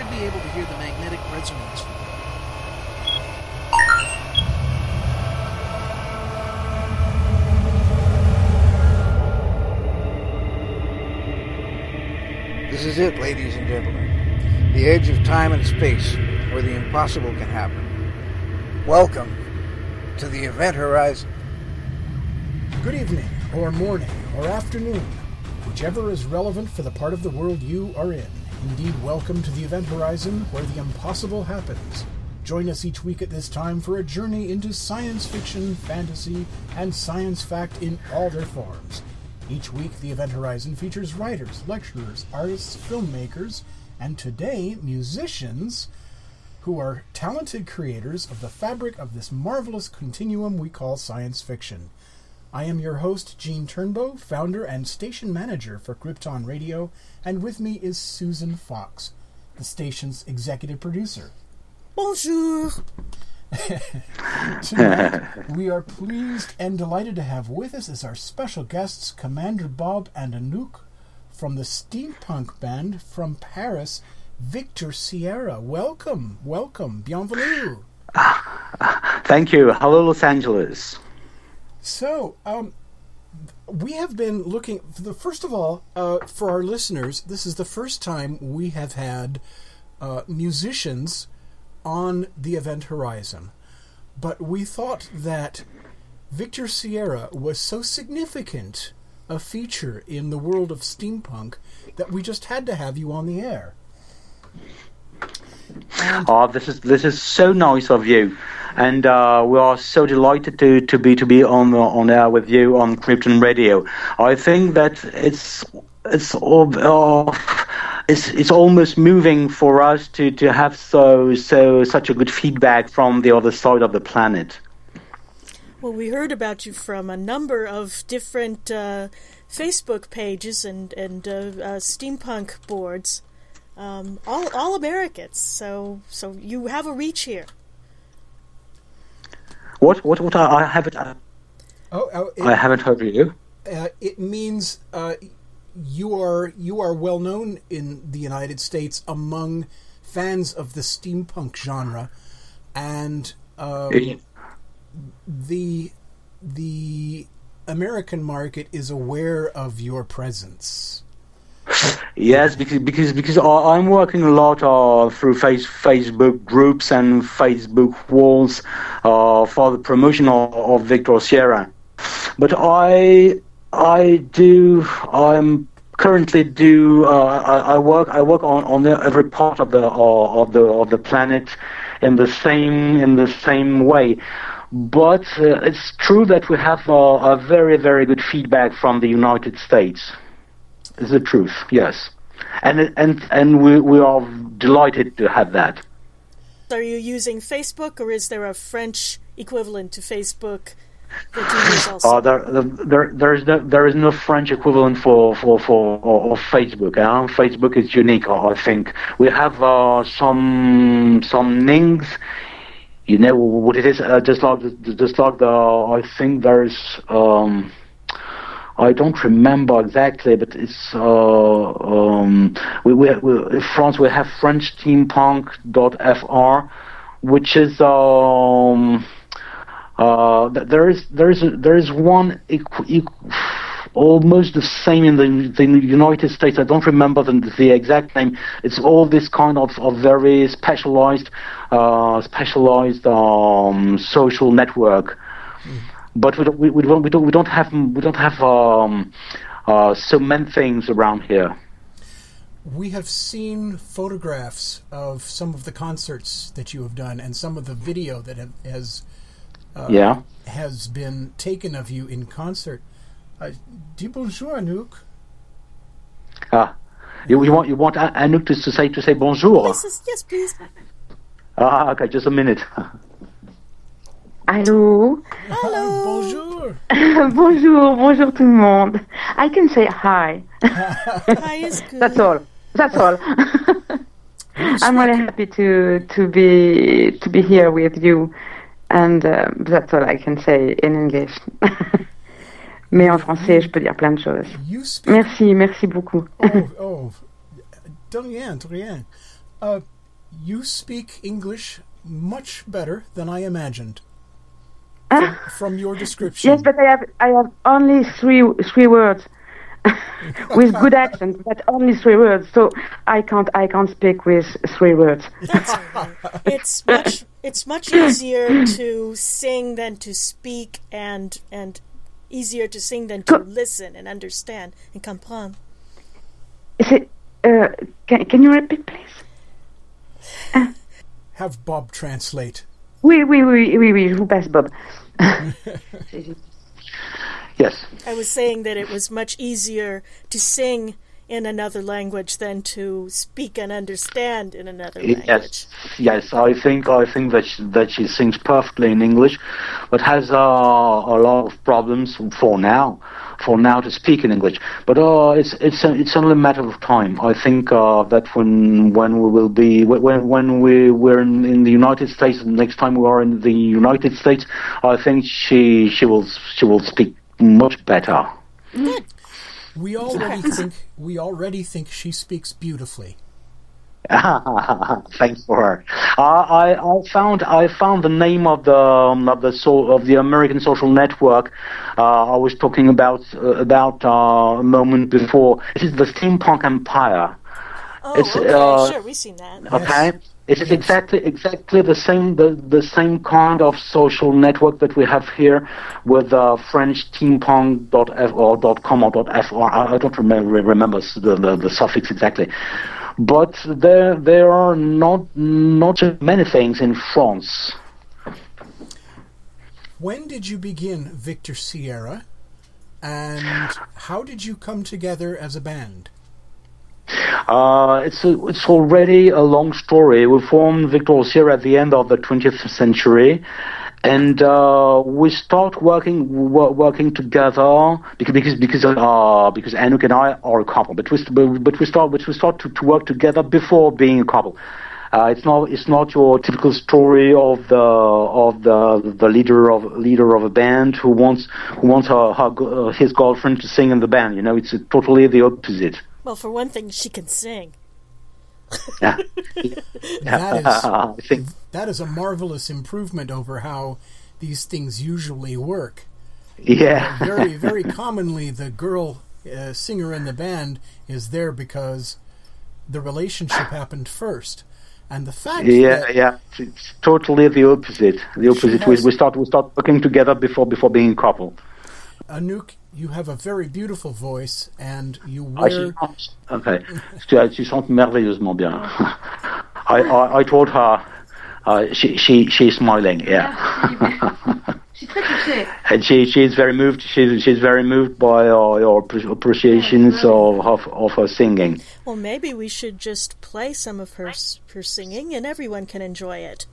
You should be able to hear the magnetic resonance. This is it, ladies and gentlemen. The edge of time and space, where the impossible can happen. Welcome to the event horizon. Good evening, or morning, or afternoon, whichever is relevant for the part of the world you are in. Indeed, welcome to the event horizon where the impossible happens. Join us each week at this time for a journey into science fiction, fantasy, and science fact in all their forms. Each week, the event horizon features writers, lecturers, artists, filmmakers, and today, musicians who are talented creators of the fabric of this marvelous continuum we call science fiction. I am your host, Gene Turnbow, founder and station manager for Krypton Radio, and with me is Susan Fox, the station's executive producer. Bonjour. Tonight, we are pleased and delighted to have with us as our special guests Commander Bob and Anouk from the steampunk band from Paris, Victor Sierra. Welcome, welcome, bienvenue. Ah, ah, thank you. Hello, Los Angeles. So, um, we have been looking. The first of all, uh, for our listeners, this is the first time we have had uh, musicians on the event horizon. But we thought that Victor Sierra was so significant a feature in the world of steampunk that we just had to have you on the air. And Oh, this is this is so nice of you, and uh, we are so delighted to, to be to be on the, on air with you on Krypton Radio. I think that it's it's all, uh, it's it's almost moving for us to, to have so so such a good feedback from the other side of the planet. Well, we heard about you from a number of different uh, Facebook pages and and uh, uh, steampunk boards, um, all all Americans. So so you have a reach here. What what what I, I haven't I, oh, oh, it, I haven't heard of you. uh, it means uh, you are you are well known in the United States among fans of the steampunk genre, and um, the the American market is aware of your presence. Yes, because because because I'm working a lot uh, through face, Facebook groups and Facebook walls uh, for the promotion of, of Victor Sierra. But I I do I'm currently do uh, I, I work I work on, on the, every part of the uh, of the of the planet in the same in the same way. But uh, it's true that we have uh, a very very good feedback from the United States is the truth. Yes, and and and we we are delighted to have that. Are you using Facebook, or is there a French equivalent to Facebook that you use also? Uh, there, there, there is no, there is no French equivalent for for for of Facebook. Uh, Facebook is unique. I think we have uh, some some names. You know what it is? Uh, just like just like the I think there's. Um, I don't remember exactly, but it's uh, um, we, we, in France we have French steampunk.fr, which is um, uh, there is there is there is one equ- almost the same in the, the United States. I don't remember the, the exact name. It's all this kind of, of very specialized uh, specialized um, social network. But we don't, we, we don't we don't we don't have we don't have um, uh, so many things around here. We have seen photographs of some of the concerts that you have done and some of the video that have, has yeah. has been taken of you in concert. Uh, dis bonjour, Anouk. Ah, you, you want you want Anouk to, to say to say bonjour. Yes, yes, yes, please. Ah, okay, just a minute. Allô Bonjour. Bonjour, bonjour tout le monde. I can say hi. Hi is good. That's all. That's all. I'm really happy to to be to be here with you, and uh, that's all I can say in English. Mais en français, je peux dire plein de choses. Merci, merci beaucoup. Oh, oh. De rien, de rien. Uh, you speak English much better than I imagined. From, from your description. Yes, but I have I have only three three words with good accent, but only three words. So I can't I can't speak with three words. That's all right. It's much it's much easier to sing than to speak and and easier to sing than to listen and understand and comprendre. Is it? Uh, can can you repeat, please? Have Bob translate. Oui, oui, oui, oui, oui. Je vous passe, Bob. Yes. I was saying that it was much easier to sing in another language than to speak and understand in another language. Yes, yes. I think I think that she, that she sings perfectly in English, but has uh, a lot of problems for now, for now to speak in English. But uh, it's it's a, it's only a matter of time. I think uh, that when when we will be when when we we're in, in the United States, the next time we are in the United States, I think she she will she will speak much better. We already think we already think she speaks beautifully. Thanks for her. Uh, I, I found I found the name of the um, of the so, of the American social network. Uh, I was talking about uh, about uh, a moment before. It is the steampunk empire. Oh, It's, okay, uh, sure, we've seen that. Okay. It is exactly exactly the same the, the same kind of social network that we have here with uh, French steampunk.f or .com or .fr. I I don't remember remember the, the, the suffix exactly, but there there are not not many things in France. When did you begin Victor Sierra? And how did you come together as a band? Uh, it's a, it's already a long story. We formed Victor Sierra at the end of the 20th century, and uh, we start working wo- working together because because because uh, because Anouk and I are a couple. But we but we start but we start to, to work together before being a couple. Uh, it's not it's not your typical story of the of the the leader of leader of a band who wants who wants her, her uh, his girlfriend to sing in the band. You know, it's totally the opposite. Well, for one thing, she can sing. Yeah. That is I think that is a marvelous improvement over how these things usually work. yeah. Very very commonly, the girl uh, singer in the band is there because the relationship happened first, and the fact Yeah, yeah, it's, it's totally the opposite. The opposite. We, we start we start working together before before being a couple. Anouk, you have a very beautiful voice, and you Ah, she wear okay, tu, tu chantes merveilleusement bien. I, I I told her, uh, she she she's smiling. Yeah. Je suis très. And she she's very moved. She's she's very moved by uh, your appre- appreciations of, of of her singing. Well, maybe we should just play some of her her singing, and everyone can enjoy it.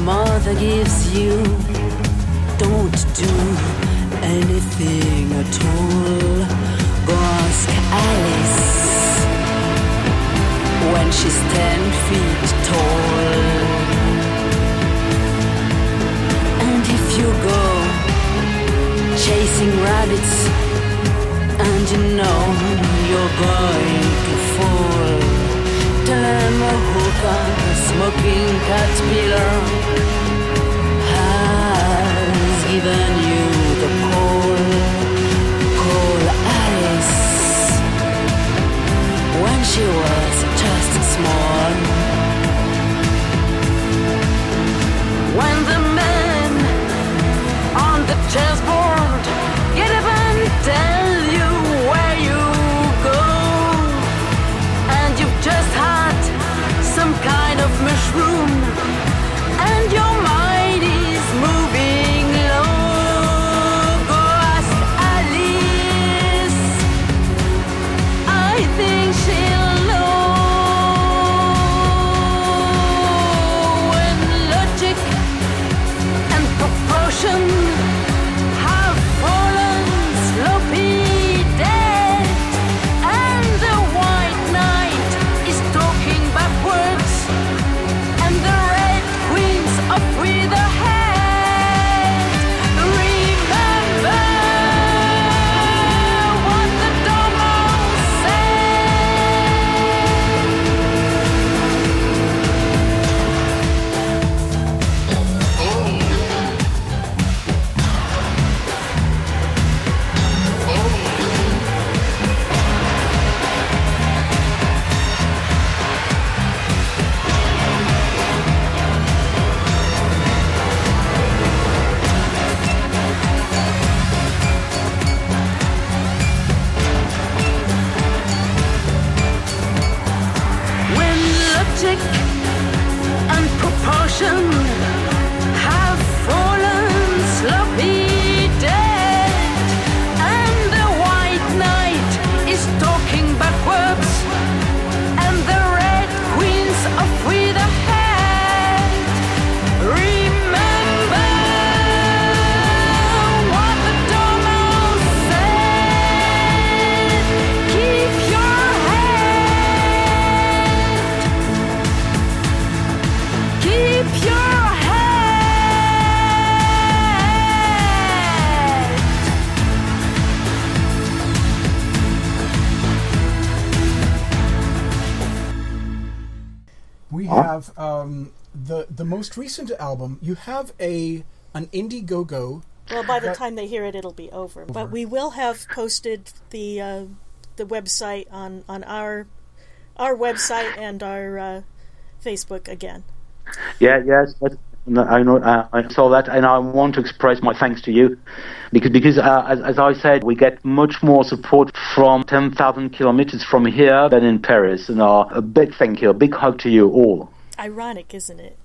Mother gives you don't do anything at all. Go ask Alice when she's ten feet tall. And if you go chasing rabbits and you know you're going. A hookah, a smoking caterpillar and proportion. Um, the the most recent album. You have a an Indiegogo. Well, by the That- time they hear it, it'll be over. But we will have posted the uh, the website on on our our website and our uh, Facebook again. Yeah, yes, but- I know. Uh, I saw that, and I want to express my thanks to you, because because uh, as, as I said, we get much more support from ten thousand kilometers from here than in Paris, and uh, a big thank you, a big hug to you all. Ironic, isn't it?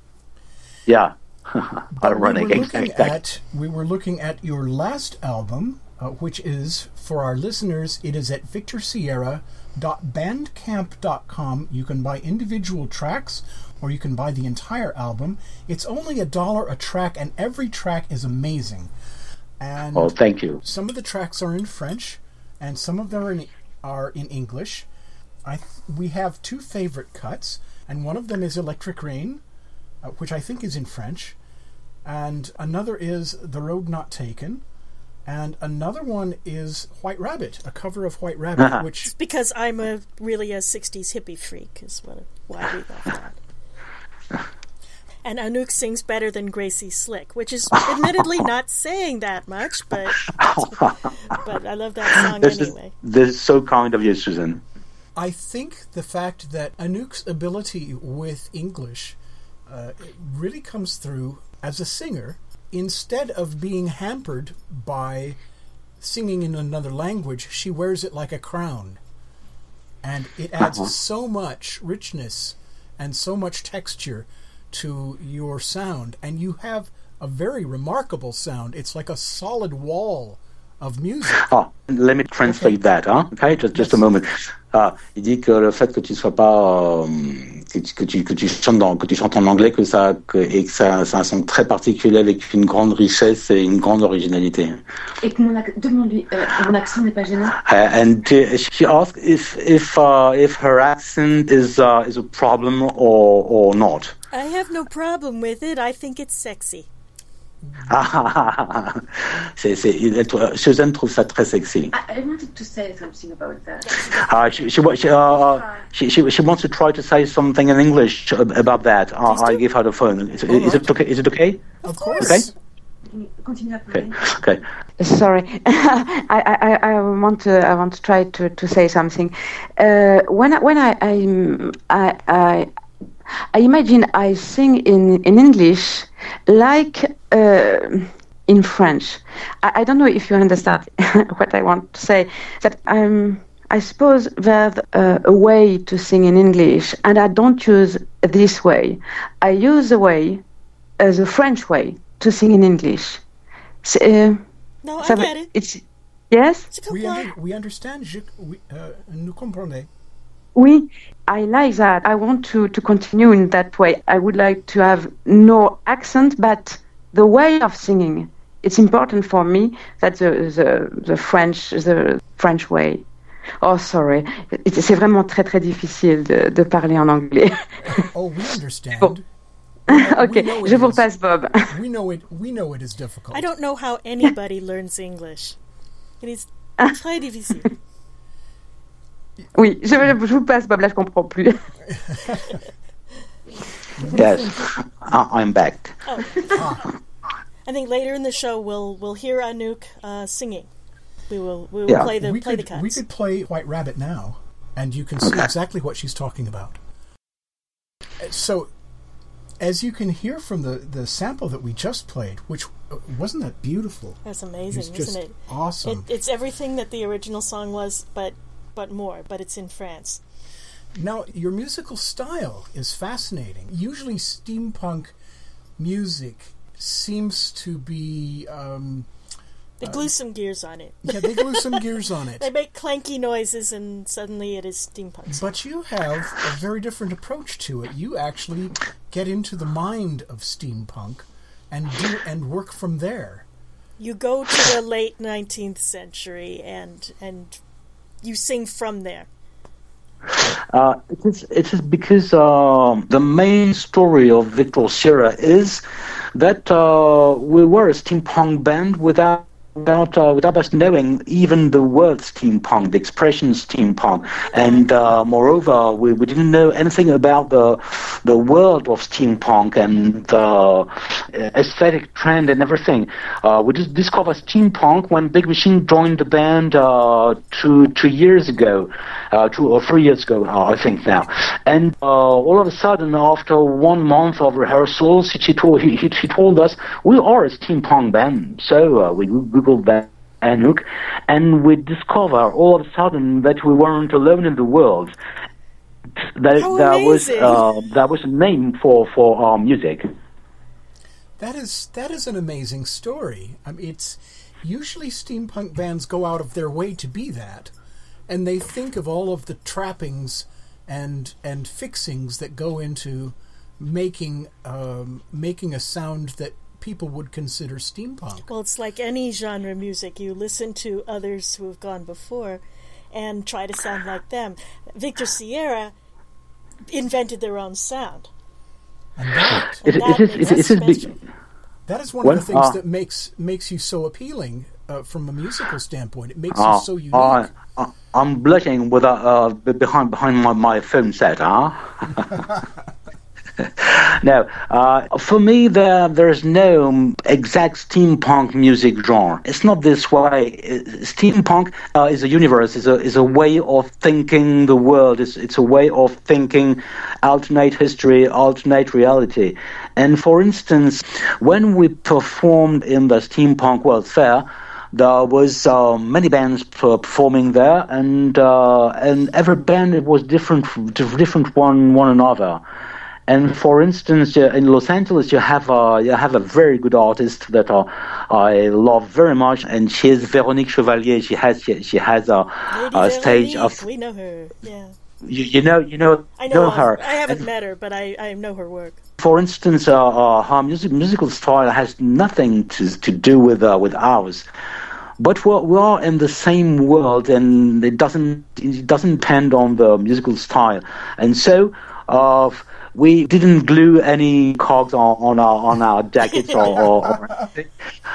Yeah, ironic. We were looking at we were looking at your last album, uh, which is for our listeners. It is at victorsierra.bandcamp.com. You can buy individual tracks, or you can buy the entire album. It's only a dollar a track, and every track is amazing. And Oh, thank you. some of the tracks are in French, and some of them are in, are in English. I th- we have two favorite cuts, and one of them is Electric Rain, uh, which I think is in French, and another is The Road Not Taken, and another one is White Rabbit, a cover of White Rabbit, which It's because I'm a really a '60s hippie freak, is what why we love that. And Anouk sings better than Gracie Slick, which is admittedly not saying that much, but but I love that song This is anyway. this is so kind of you, Susan. I think the fact that Anouk's ability with English uh, really comes through as a singer instead of being hampered by singing in another language, she wears it like a crown. And it adds so much richness and so much texture to your sound. And you have a very remarkable sound. It's like a solid wall of music. Ah, let me translate that, huh? Okay, just just a moment. Ah, il dit que le fait que tu sois pas euh, que, tu, que tu que tu chantes dans, que tu chantes en anglais que ça que, et que ça, ça a un son très particulier avec une grande richesse et une grande originalité. Et que mon ac- demande-lui, euh, mon accent n'est pas gênant. Uh, and uh, she asked if if uh, if her accent is uh, is a problem or or not. I have no problem with it. I think it's sexy. Ah, c'est c'est il- elle- Susan trouve ça très sexy. I, I wanted to say something about that. Uh, she she uh, she she she wants to try to say something in English ab- about that. Uh, I give her the phone. Is, is it okay? Is it okay? Of course. Okay. Okay. Okay. Sorry, I, I, I I want to I want to try to, to say something. Uh, when I, when I I'm- I, I I imagine I sing in in English like uh, in French. I, I don't know if you understand what I want to say. That I'm. I suppose there's uh, a way to sing in English, and I don't use this way. I use the way, as a French way, to sing in English. S- uh, No, I ça get it. It's yes. We, compli- under, we understand. Je, we, uh, nous comprenez. Oui, I like that. I want to to continue in that way. I would like to have no accent, but the way of singing. It's important for me that the the, the French the French way. Oh, sorry. It's- C'est vraiment très très difficile de, de parler en anglais. Oh, we understand. Bon. ok, We know je vous is. repasse Bob. We know it. We know it is difficult. I don't know how anybody learns English. It is très difficile. Oui, je, je vous passe Bob. Là, je comprends plus. Yes, I, I'm back. I think later in the show we'll we'll hear Anouk uh, singing. We will we will Yeah. play the we play could the cuts. we could play White Rabbit now, and you can see exactly what she's talking about. Uh, So, as you can hear from the the sample that we just played, which uh, wasn't that beautiful? That's amazing, was isn't it? awesome. it? It's everything that the original song was, but but more. But it's in France. Now, your musical style is fascinating. Usually, steampunk music seems to be. Um, They glue some gears on it. yeah, they glue some gears on it. They make clanky noises, and suddenly it is steampunk. But you have a very different approach to it. You actually get into the mind of steampunk and do and work from there. You go to the late nineteenth century, and and you sing from there. Uh, it is it is because um, the main story of Victor Sierra is that uh, we were a steampunk band without without uh, without us knowing even the words steampunk, the expressions steampunk, and uh, moreover, we, we didn't know anything about the the world of steampunk and the aesthetic trend and everything. Uh, we just discovered steampunk when Big Machine joined the band uh, two two years ago, uh, two or three years ago, uh, I think now, and uh, all of a sudden, after one month of rehearsals, he, told he, he, told us we are a steampunk band. So uh, we googled that. Anouk, and we discover all of a sudden that we weren't alone in the world. That How that was uh, that was a name for for our music. That is that is an amazing story. I mean, it's usually steampunk bands go out of their way to be that, and they think of all of the trappings and and fixings that go into making um, making a sound that people would consider steampunk. Well, it's like any genre of music. You listen to others who have gone before and try to sound like them. Victor Sierra invented their own sound. And that, It, that it is makes it is it big. special. that is one Well, of the things uh, that makes makes you so appealing uh, from a musical standpoint. It makes Uh, you so unique. I, I, I'm blushing with uh, uh, behind behind my, my phone set, huh? no, uh, for me, there there's no um, exact steampunk music genre. It's not this way. Steampunk uh, is a universe, is a is a way of thinking the world. It's it's a way of thinking alternate history, alternate reality. And for instance, when we performed in the Steampunk World Fair, there was uh, many bands performing there, and uh, and every band it was different, different one one another. And for instance, uh, in Los Angeles, you have a you have a very good artist that uh, I love very much, and she is Véronique Chevalier. She has she, she has a, a stage of we know her. Yeah, you, you know you know I know, of- her. I haven't And met her, but I, I know her work. for instance, uh, uh, her music, musical style has nothing to to do with uh, with ours. But we're, we are in the same world, and it doesn't it doesn't depend on the musical style. And so, uh, we didn't glue any cogs on, on our on our jackets or, or, or anything.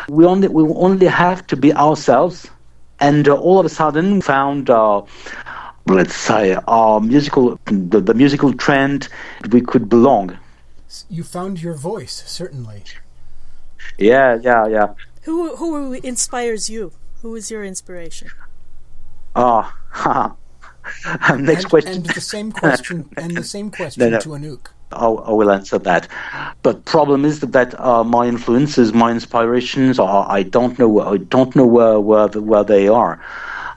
We only we only have to be ourselves, and uh, all of a sudden found. Uh, Let's say our musical, the, the musical trend, we could belong. You found your voice, certainly. Yeah, yeah, yeah. Who who inspires you? Who is your inspiration? Ah, next and, question. And the same question, and the same question No, no. to Anouk. I, I will answer that. But problem is that uh, my influences, my inspirations, are I don't know. I don't know where where, where they are.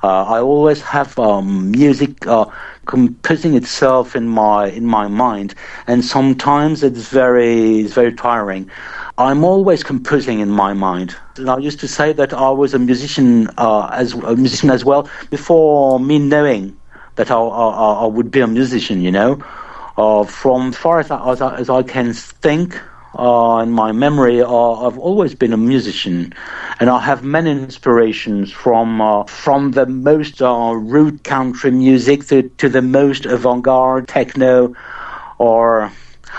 Uh, I always have um, music uh, composing itself in my in my mind, and sometimes it's very it's very tiring. I'm always composing in my mind. And I used to say that I was a musician uh, as a musician as well before me knowing that I, I, I would be a musician. You know, uh, from far as I, as I, as I can think uh, in my memory, uh, I've always been a musician, and I have many inspirations from uh, from the most uh, rude country music to, to the most avant-garde techno, or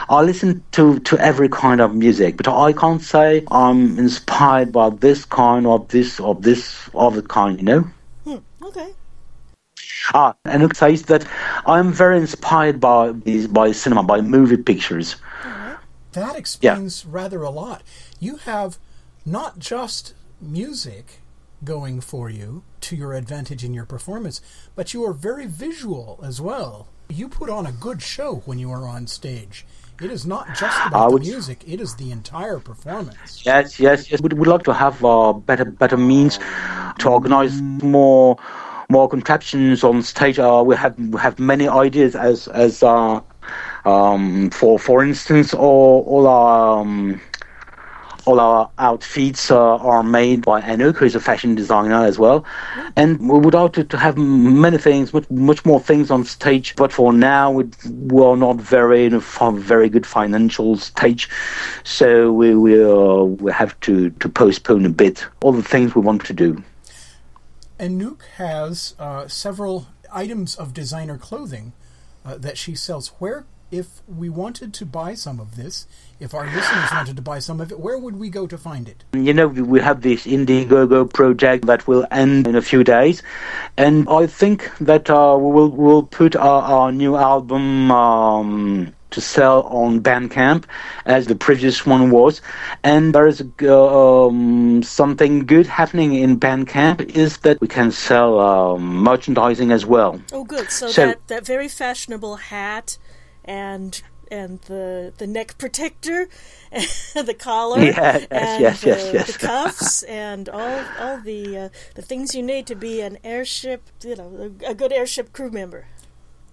I listen to, to every kind of music, but I can't say I'm inspired by this kind or this or this other kind. You know. Hmm, okay. Ah, and it says that I'm very inspired by by cinema, by movie pictures. That explains rather a lot. You have not just music going for you to your advantage in your performance, but you are very visual as well. You put on a good show when you are on stage. It is not just about the music, it is the entire performance. Yes, yes, yes. We'd, we'd like to have uh, better better means to organize more more contraptions on stage. Uh, we have we have many ideas as as uh, um, for for instance, all all our um, all our outfits uh, are made by Anouk, who is a fashion designer as well. And we would like to, to have many things, much, much more things on stage. But for now, we, we're not very in a very good financial stage, so we we, uh, we have to, to postpone a bit all the things we want to do. Anouk has uh, several items of designer clothing uh, that she sells. Where if we wanted to buy some of this, if our listeners wanted to buy some of it, where would we go to find it? You know, we- have this Indiegogo project that will end in a few days, and I think that uh, we will we'll put our, our new album um, to sell on Bandcamp, as the previous one was. And there is uh, um, something good happening in Bandcamp is that we can sell um, merchandising as well. Oh, good. So, So- that that very fashionable hat and and the the neck protector, the collar, Yeah, yes, and yes, the, yes, yes. the cuffs, and all all the uh, the things you need to be an airship, you know, a good airship crew member.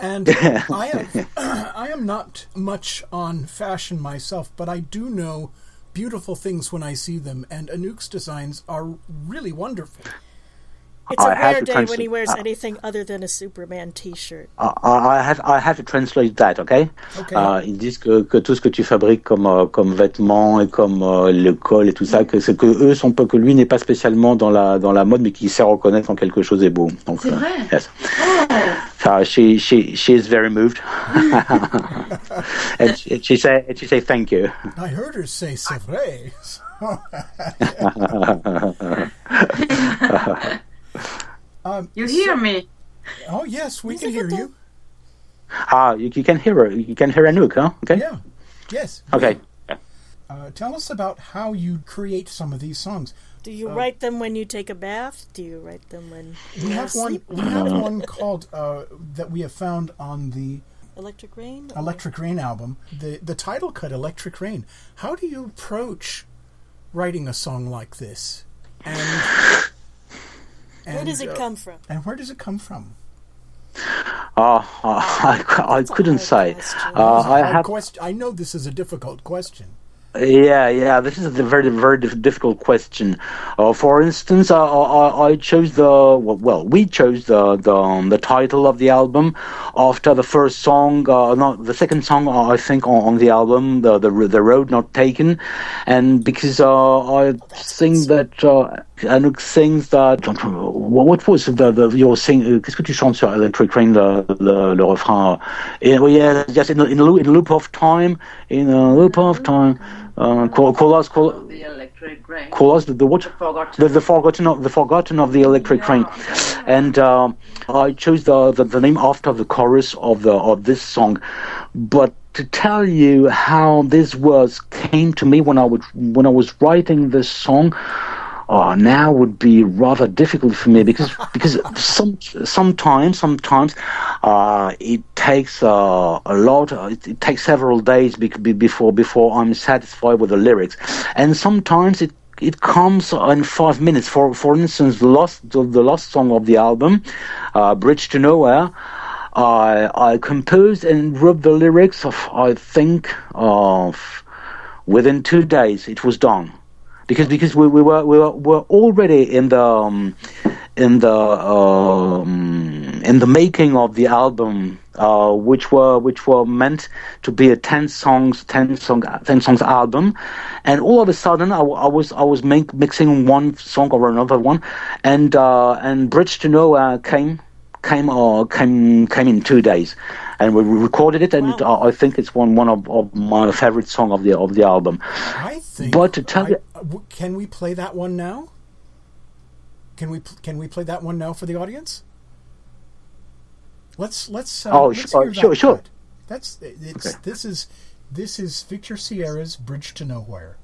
And I am I am not much on fashion myself, but I do know beautiful things when I see them, and Anouk's designs are really wonderful. It's a I rare day when he wears uh, anything other than a Superman T-shirt. I, I have I have to translate that. Euh, ils disent que, que tout ce que tu fabriques comme euh, comme vêtements et comme euh, le col et tout ça, que c'est que eux sont pas que lui n'est pas spécialement dans la dans la mode, mais qu'il sait reconnaître quand quelque chose est beau. Donc, C'est euh, vrai? yes. Oh, So she she she is very moved, and she, she say and she say thank you. I heard her say c'est vrai. um, You hear me? oh yes, we can hear you. Ah, you, you can hear her. You can hear Anouk, huh? Okay. Yeah. Yes. Okay. Uh, tell us about how you create some of these songs. Do you uh, write them when you take a bath? Do you write them when We you have one. sleep? We have one called uh, that we have found on the Electric Rain. Electric Rain album. The the title cut, Electric Rain. How do you approach writing a song like this? And, Where does it uh, come from? And where does it come from? Uh, I, I a couldn't say. question. Uh, This is a I hard have. quest- I know this is a difficult question. Yeah, yeah, this is a very, very difficult question. Uh, for instance, I, I, I chose the well, we chose the the, um, the title of the album after the first song, uh, not the second song, uh, I think, on, on the album, the, the the road not taken, and because uh, I think that uh, Anouk sings that. What was the, the your sing? uh, Qu'est-ce que tu chantes sur Electric Rain le, le, le refrain? Oh yeah, yes, in, in in loop of time, in a loop of time. Uh, call, call us, call, The electric rain. call us the, the what? Forgot. The, the forgotten of the forgotten of the electric train, and um, I chose the, the the name after the chorus of the of this song, but to tell you how this was came to me when I would when I was writing this song. Oh, now would be rather difficult for me because because some sometimes sometimes uh, it takes uh, a lot. Uh, it, it takes several days bec- be- before before I'm satisfied with the lyrics, and sometimes it it comes in five minutes. For for instance, the last the, the last song of the album, uh, "Bridge to Nowhere." I I composed and wrote the lyrics of I think of within two days. It was done because because we, we were we were, were already in the um, in the um, in the making of the album, uh, which were which were meant to be a ten songs ten song ten songs album, and all of a sudden I, I was I was make, mixing one song or another one, and uh, and Bridge to Nowhere came came uh, came came in two days, and we recorded it, and uh, I think it's one one of, of my favorite song of the of the album. I think. But to tell I- you- uh, can we play that one now? Can we can we play that one now for the audience? Let's let's. Uh, Oh, let's sure, sure, sure. That's it's Okay. this is this is Victor Sierra's Bridge to Nowhere.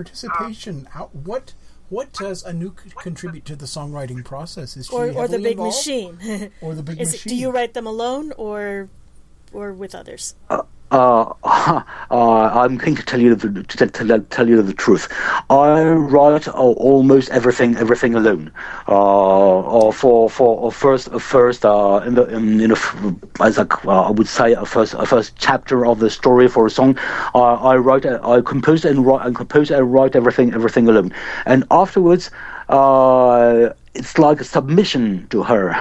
Uh, participation? How, what what does Anouk contribute to the songwriting process? Is she or, or the big involved? machine. Or the big Is machine? It, do you write them alone or or with others? uh, uh, I'm going to tell you the to tell, tell you the truth. I write uh, almost everything everything alone. Uh, uh, for for uh, first uh, first uh, in the in, in a, as uh, I would say a first a first chapter of the story for a song. Uh, I write uh, I compose and write and compose and write everything everything alone. And afterwards. Uh, it's like a submission to her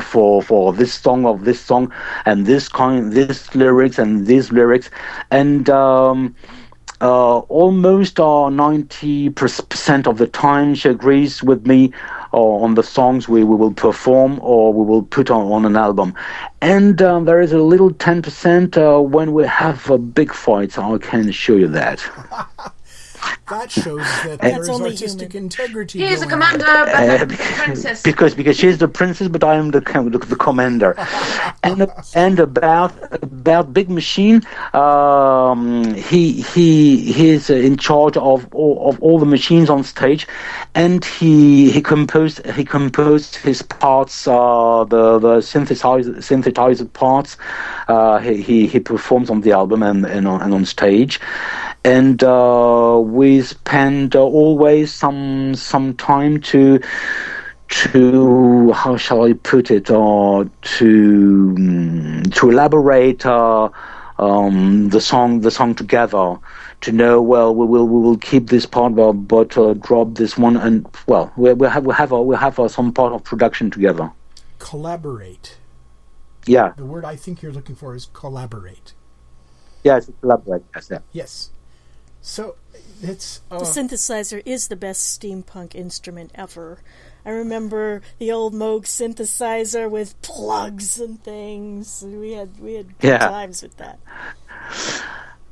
for for this song of this song and this kind this lyrics and these lyrics. And um, uh, almost uh, 90% of the time she agrees with me uh, on the songs we, we will perform or we will put on, on an album. And um, there is a little 10% uh, when we have a big fight i can assure you that that shows that That's there is artistic human. integrity. He is a commander, but Uh, I'm the princess. because because she's the princess, but I am the the, the commander. and and about about Big Machine, um, he he he's in charge of all, of all the machines on stage, and he he composed he composed his parts, uh, the the synthesizer synthesizer parts. Uh, he, he he performs on the album and and on, and on stage and uh, we spend uh, always some some time to to how shall I put it uh, to mm, to elaborate uh, um, the song the song together to know well we will we will keep this part but, but uh, drop this one and well we we have we have uh, we have uh, some part of production together Collaborate. yeah The word I think you're looking for is collaborate. yeah it's collaborate yes yeah. Yes. So it's uh, The synthesizer is the best steampunk instrument ever. I remember the old Moog synthesizer with plugs and things. We had we had good Yeah. times with that.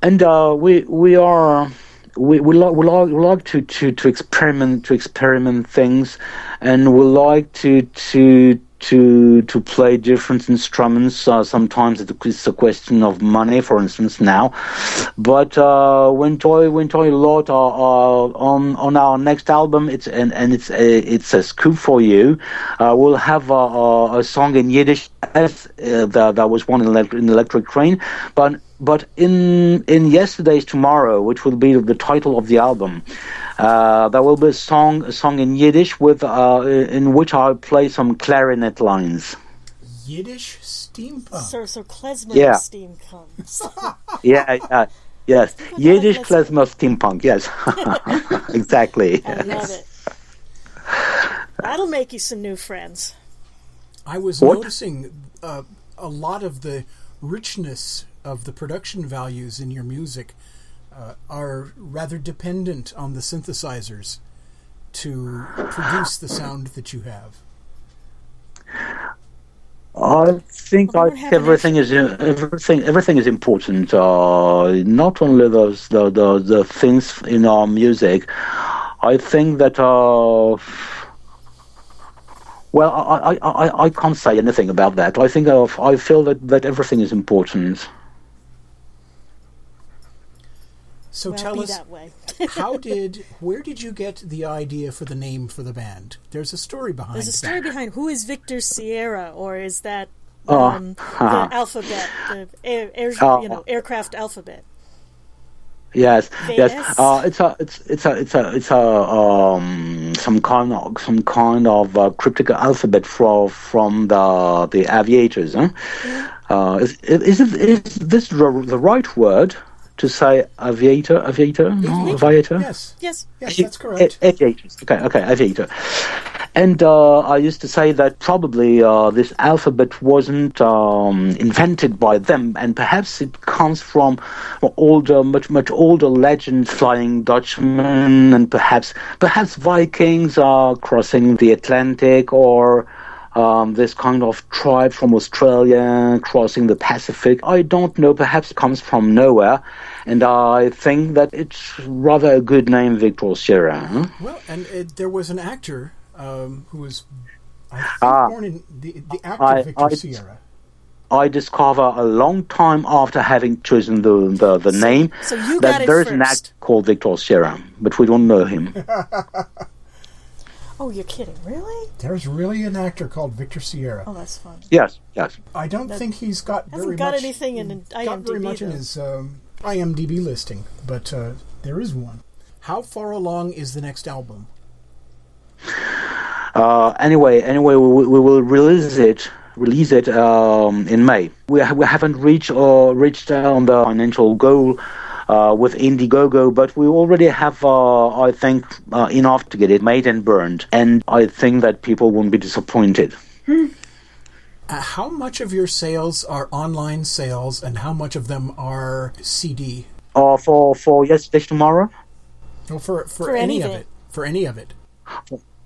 and uh, we we are we we like we like, we like to, to, to experiment to experiment things, and we like to to to to play different instruments. Uh, sometimes it's a question of money, for instance, now, but uh, we enjoy we enjoy a lot. Uh, on on our next album, it's and and it's a, it's a scoop for you. Uh, we'll have a, a, a song in Yiddish uh, that, that was one in, elect- in Electric Rain, but but in in yesterday's tomorrow, which will be the title of the album, uh, there will be a song a song in Yiddish with uh, in which I'll play some clarinet lines. Yiddish steampunk. So so klezmer Yeah. steam comes. Yeah, yeah, yes, Yiddish klezmer steampunk. Yes, exactly. I love it. That'll make you some new friends. I was What? noticing uh, a lot of the richness of the production values in your music uh, are rather dependent on the synthesizers to produce the sound that you have. I think Well, I we think have an everything is everything everything is important. Uh, not only those the, the the things in our music. I think that. Uh, well, I, I, I, I can't say anything about that. I think of, I feel that, that everything is important. So well, tell be us, that way. how did, where did you get the idea for the name for the band? There's a story behind it. There's a story that. behind who is Victor Sierra, or is that Oh, um, uh-huh. the alphabet, the air, air, Oh. you know, aircraft alphabet? Yes, Venus? yes. Uh, it's a, it's, it's a, it's a, it's a, um, some kind of, some kind of uh, cryptic alphabet from from the the aviators. Huh? Uh, is, is it is this the, the right word to say aviator? Aviator? No, aviator. Yes, Yes. yes, that's correct. A-. Okay, okay, aviator. And uh, I used to say that probably uh, this alphabet wasn't um, invented by them, and perhaps it comes from older, much much older legends, flying Dutchmen, and perhaps perhaps Vikings are crossing the Atlantic, or um, this kind of tribe from Australia crossing the Pacific. I don't know. Perhaps comes from nowhere, and I think that it's rather a good name, Victor Sierra. Huh? Well, and uh, there was an actor um, who was, Ah. born in the, the actor I- Victor I- Sierra. I discover a long time after having chosen the the, the name So that there is an actor called Victor Sierra, but we don't know him. Oh, you're kidding? Really? There's really an actor called Victor Sierra. Oh, that's fun. yes, yes. I don't That think he's got hasn't very got much. anything in got very IMDb, much in his um, IMDb listing, but uh, there is one. How far along is the next album? Uh, anyway, anyway, we, we will release it release it um, in May. We, ha- we haven't reached or reached uh, on the financial goal. Uh, with Indiegogo, but we already have, uh, I think, uh, enough to get it made and burned, and I think that people won't be disappointed. Uh, how much of your sales are online sales, and how much of them are CD? Uh, for for yesterday's tomorrow, No, for for, For any any of of it. it. For any of it.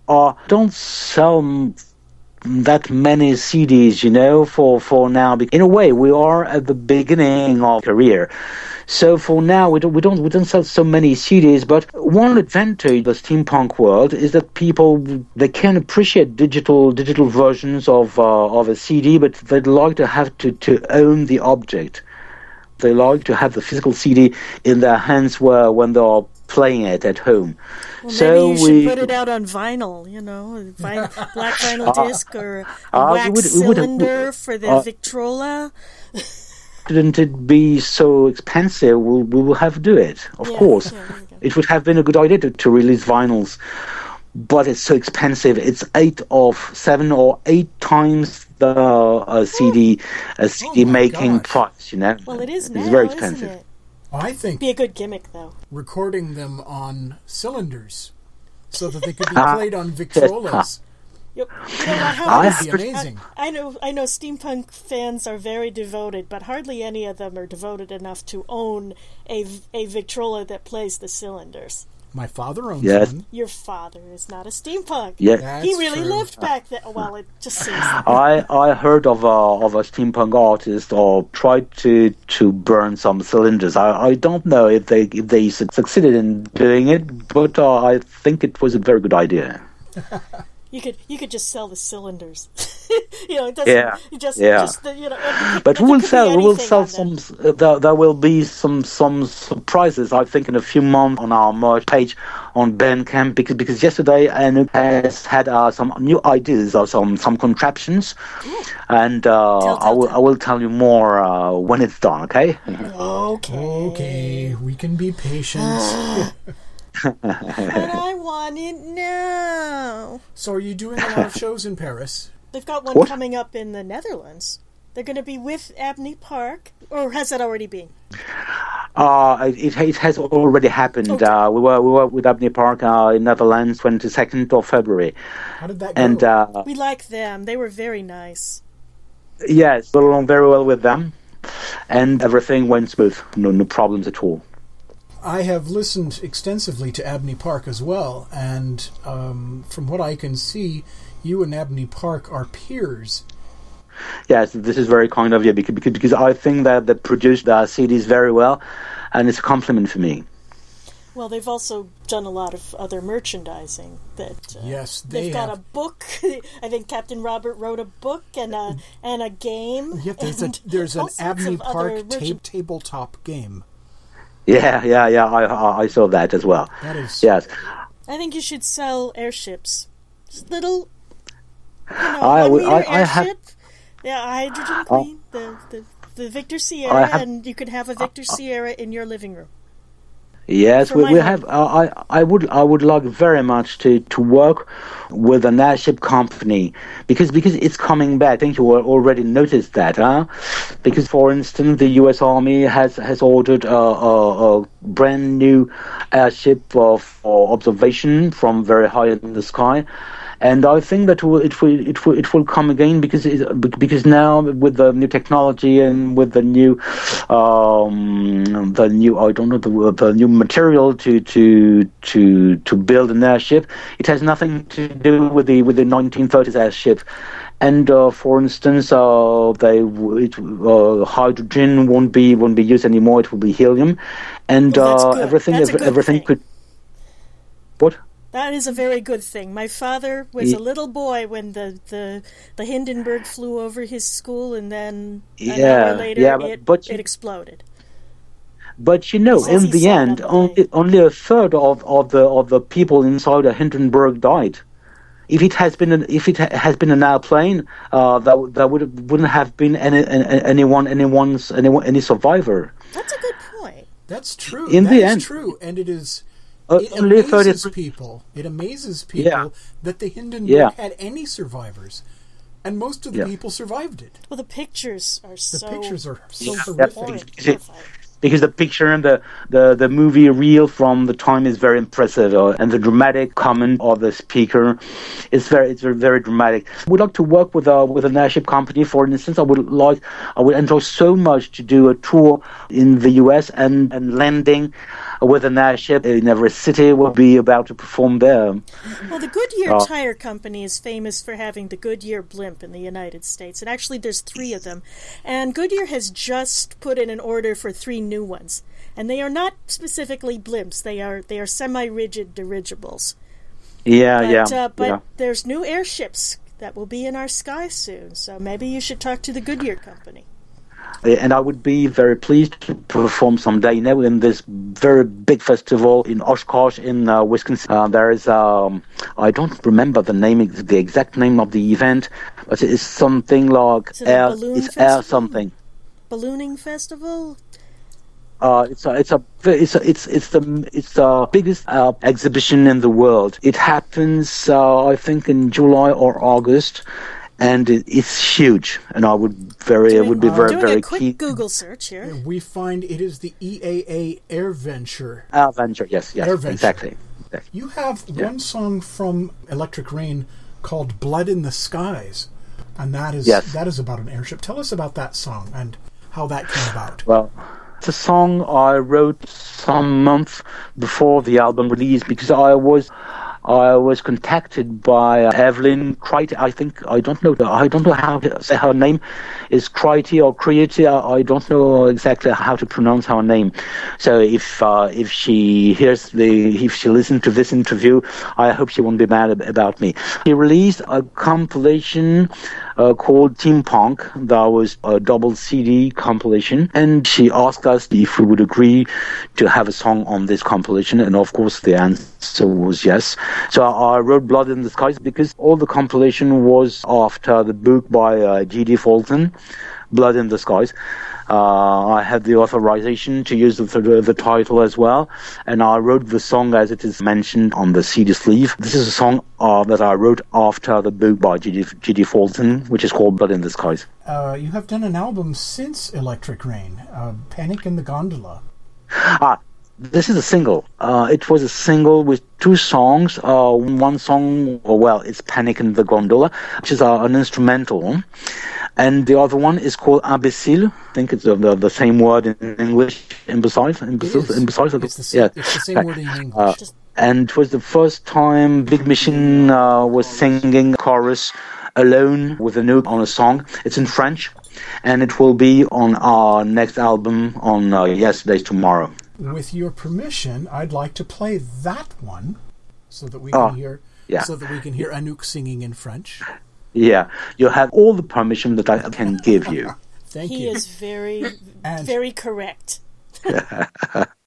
uh, don't sell m- that many CDs, you know, for, for now. In a way, we are at the beginning of career. So for now, we don't we don't we don't sell so many CDs. But one advantage of the steampunk world is that people they can appreciate digital digital versions of uh, of a CD, but they'd like to have to to own the object. They like to have the physical CD in their hands where when they're playing it at home. Well, so maybe you we should put it out on vinyl, you know, a vin- black vinyl disc or uh, wax would- we would- cylinder for the uh, Victrola. couldn't it be so expensive? We'll, we will have to do it, of Yeah, course. yeah, there you go. It would have been a good idea to, to release vinyls, but it's so expensive. It's eight of seven or eight times the uh, CD uh, CD Oh making gosh. price. You know, Well, it is now, It's very isn't expensive. it? I think Be a good gimmick, though. recording them on cylinders so that they could be Ah. played on Victrolas. Yep. You know what? How I That'd be amazing. I know, I know, steampunk fans are very devoted, but hardly any of them are devoted enough to own a a Victrola that plays the cylinders. My father owns Yes. one. Your father is not a steampunk. Yeah. That's he really true. lived back then. Well, it just seems. I I heard of a of a steampunk artist or tried to to burn some cylinders. I, I don't know if they if they succeeded in doing it, but uh, I think it was a very good idea. You could you could just sell the cylinders. you know, it doesn't. Yeah, just, yeah. just the, you know. But we will sell. We will sell some. uh, There, there will be some some surprises. I think in a few months on our merch page on Bandcamp because because yesterday Anouk has had uh, some new ideas or some some contraptions, and uh, Tell, I will tell. I will tell you more uh, when it's done. Okay. Okay. Okay, we can be patient. But I want it now. so, are you doing a lot of shows in Paris? They've got one What? coming up in the Netherlands. They're going to be with Abney Park, or has that already been? Uh, it, it has already happened. Okay. Uh, we were we were with Abney Park uh, in Netherlands, twenty second of February, How did that go? and uh, We like them. They were very nice. yes, got along very well with them, and everything went smooth. No no problems at all. I have listened extensively to Abney Park as well, and um, from what I can see, you and Abney Park are peers. Yes, this is very kind of you because, because, because I think that they produced the CDs very well, and it's a compliment for me. Well, they've also done a lot of other merchandising. That uh, Yes, they they've got a book. I think Captain Robert wrote a book and a and a game. Yep, there's a there's an Abney Park merchan- ta- tabletop game. Yeah, yeah, yeah. I I, I saw that as well. That is Yes, I think you should sell airships. Just little, you know, I one would- I- meter I have- Yeah, a hydrogen oh. queen, the, the the Victor Sierra, have- and you could have a Victor uh, uh. Sierra in your living room. Yes. We, we have. Uh, I I would I would like very much to, to work with an airship company because because it's coming back. I think you al- already noticed that, huh? Because for instance, the U.S. Army has has ordered a, a, a brand new airship uh, for observation from very high in the sky. And I think that will, it will it will it will come again because it, because now with the new technology and with the new um, the new I don't know the the new material to to to to build an airship, it has nothing to do with the with the 1930s airship. And uh, for instance, uh, they it, uh, hydrogen won't be won't be used anymore. It will be helium, and Well, uh, everything ev- everything thing. could. What? That is a very good thing. My father was Ye- a little boy when the, the, the Hindenburg flew over his school, and then an Yeah, hour later yeah, but- it, but you- it exploded. But you know, in the end, only only a third of, of the of the people inside the Hindenburg died. If it has been an, if it ha- has been an airplane, uh, that w- that would wouldn't have been any, any anyone anyone's anyone any survivor. That's a good point. that's true. In That the is end- true, and it is. Uh, It only thirty amazes people. It amazes people Yeah. that the Hindenburg Yeah. had any survivors, and most of the Yeah. people survived it. Well, the pictures are so. The so pictures are so Yeah, horrific. horrid, Is it- horrifying. because the picture and the, the, the movie reel from the time is very impressive, uh, and the dramatic comment of the speaker is very it's very, very dramatic. We'd like to work with a with an airship company. For instance, I would like I would enjoy so much to do a tour in the U.S. and and landing with an airship in every city. We'll be about to perform there. Well, the Goodyear Uh, Tire Company is famous for having the Goodyear blimp in the United States. And actually, there's three of them. And Goodyear has just put in an order for three new ones. and they are not specifically blimps. They are they are semi-rigid dirigibles. Yeah, But, yeah, uh, but yeah. there's new airships that will be in our sky soon. So maybe you should talk to the Goodyear company. Uh, And I would be very pleased to perform someday now in this very big festival in Oshkosh in uh, Wisconsin. Uh, there is, um, I don't remember the name, the exact name of the event, but it is something like Is air, it's air something. Ballooning festival. Uh, it's a, it's a, it's a, it's it's the it's the biggest uh, exhibition in the world. It happens, uh, I think, in July or August, and it, it's huge. And I would very, I would be very, doing very a quick keen. Google search here. We find it is the EAA Air Venture. Avenger, yes, yes, Air Venture. exactly. You have one song from Electric Rain called "Blood in the Skies," and that is Yes. that is about an airship. Tell us about that song and how that came about. Well, it's a song I wrote some months before the album release because I was I was contacted by uh, Evelyn Kriete. I think I don't know. I don't know how to say her name is Crite or Create. I don't know exactly how to pronounce her name. So if uh, if she hears the if she listens to this interview, I hope she won't be mad ab- about me. She released a compilation uh, called Team Punk. That was a double CD compilation, and she asked us if we would agree to have a song on this compilation, and of course the answer was yes. So I wrote Blood in the Skies because all the compilation was after the book by uh, G.D. Falksen, Blood in the Skies. Uh, I had the authorization to use the, the, the title as well, and I wrote the song as it is mentioned on the CD sleeve. This is a song uh, that I wrote after the book by G.D. G.D. Falksen, which is called Blood in the Skies. Uh, you have done an album since Electric Rain, uh, "Panic in the Gondola." Ah, this is a single. Uh, it was a single with two songs. Uh, one song, well, it's Panic in the Gondola, which is uh, an instrumental. And the other one is called Imbecile. I think it's the, the, the same word in English. Imbecile? Imbecile? It. Imbecile? It's the same- yeah. it's the same word in English. Uh, and it was the first time Big Machine uh, was singing chorus alone with a note on a song. It's in French, and it will be on our next album on uh, Yesterday's Tomorrow. With your permission, I'd like to play that one so that we can Oh, hear yeah. so that we can hear Anouk singing in French. Yeah, you have all the permission that I can give you. Thank he you. is very, And- very correct.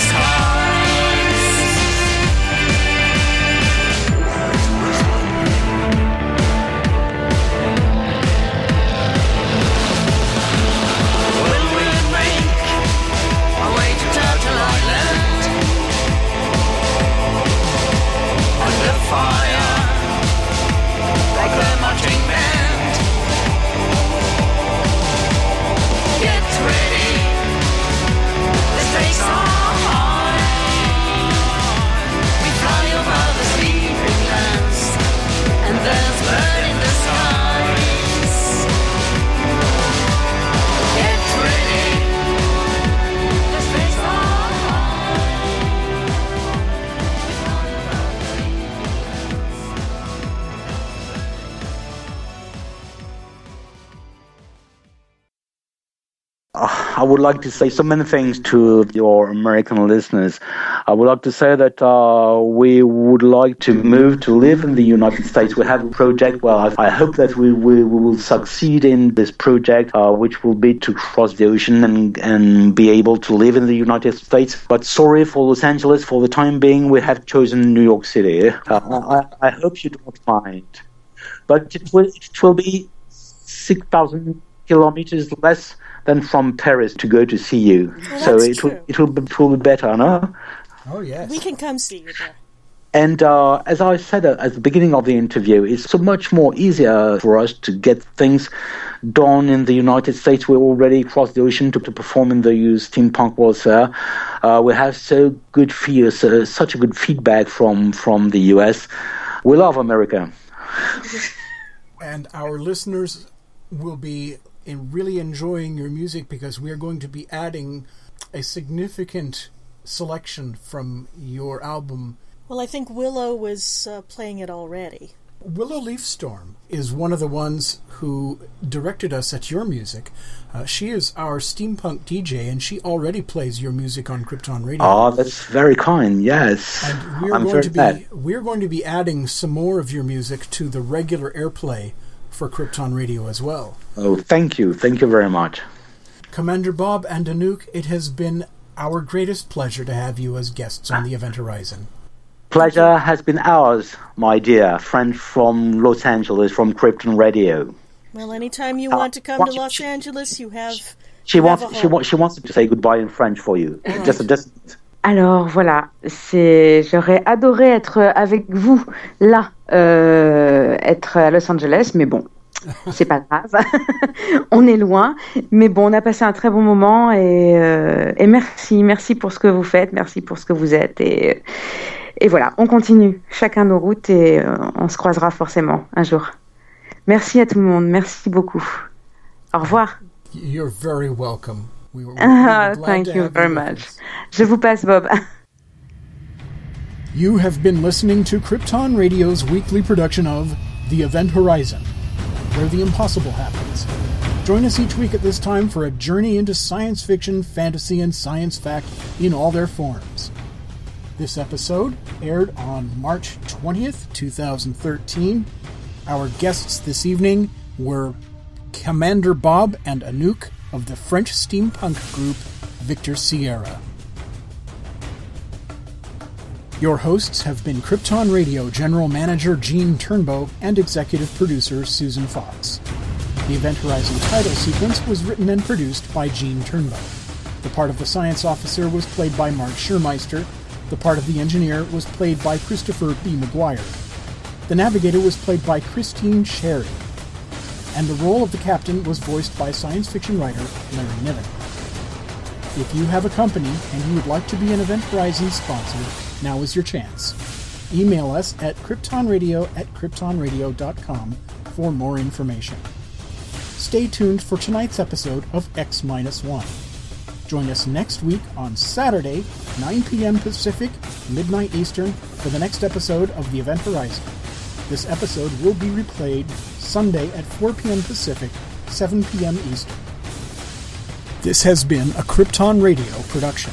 this time would like to say so many things to your American listeners. I would like to say that uh, we would like to move to live in the United States. We have a project. Well, I, I hope that we, we, will succeed in this project, uh, which will be to cross the ocean and, and be able to live in the United States. But sorry for Los Angeles. For the time being, we have chosen New York City. Uh, I, I hope you don't mind. But it will, it will be 6,000 kilometers less than from Paris to go to see you. Well, so that's it will, it will be, it will be better, no? Oh, yes. We can come see you there. And uh, as I said at at the beginning of the interview, it's so much more easier for us to get things done in the United States. We're already crossed the ocean to, to perform in the steampunk world fair. Uh, we have so good fears, uh, such a good feedback from from the US. We love America. and our listeners will be in really enjoying your music because we are going to be adding a significant selection from your album. Well, I think Willow was uh, playing it already. Willow Leafstorm is one of the ones who directed us at your music. Uh, she is our steampunk DJ, and she already plays your music on Krypton Radio. Oh, that's very kind. Yes, And we're I'm going very to be glad. we're going to be adding some more of your music to the regular airplay for Krypton Radio as well. Oh, thank you, thank you very much. Commander Bob and Anouk, it has been our greatest pleasure to have you as guests on the Event Horizon. Pleasure has been ours, my dear friend from Los Angeles, from Krypton Radio. Well, anytime you Uh, want to come to Los Angeles, you have. She you have wants a she home. wants she wants to say goodbye in French for you. Just just Alors voilà, c'est j'aurais adoré être avec vous là, euh, être à Los Angeles, mais bon, c'est pas grave. on est loin, mais bon, on a passé un très bon moment et, euh, et merci, merci pour ce que vous faites, merci pour ce que vous êtes et et voilà, on continue chacun nos routes et euh, on se croisera forcément un jour. Merci à tout le monde, merci beaucoup. Au revoir. You're very welcome. We were, we were thank you have very with much. Je vous passe Bob. You have been listening to Krypton Radio's weekly production of The Event Horizon, where the impossible happens. Join us each week at this time for a journey into science fiction, fantasy, and science fact in all their forms. This episode aired on March 20th, 2013. Our guests this evening were Commander Bob and Anouk of the French steampunk group Victor Sierra. Your hosts have been Krypton Radio General Manager Gene Turnbow and Executive Producer Susan Fox. The Event Horizon title sequence was written and produced by Gene Turnbow. The part of the Science Officer was played by Mark Schurmeister. The part of the Engineer was played by Christopher B. McGuire. The Navigator was played by Christine Sherry. And the role of the Captain was voiced by science fiction writer Larry Niven. If you have a company and you would like to be an Event Horizon sponsor, now is your chance. Email us at kryptonradio at kryptonradio.com for more information. Stay tuned for tonight's episode of X 1. Join us next week on Saturday, 9 p.m. Pacific, midnight Eastern, for the next episode of the Event Horizon. This episode will be replayed Sunday at 4 p.m. Pacific, 7 p.m. Eastern. This has been a Krypton Radio production.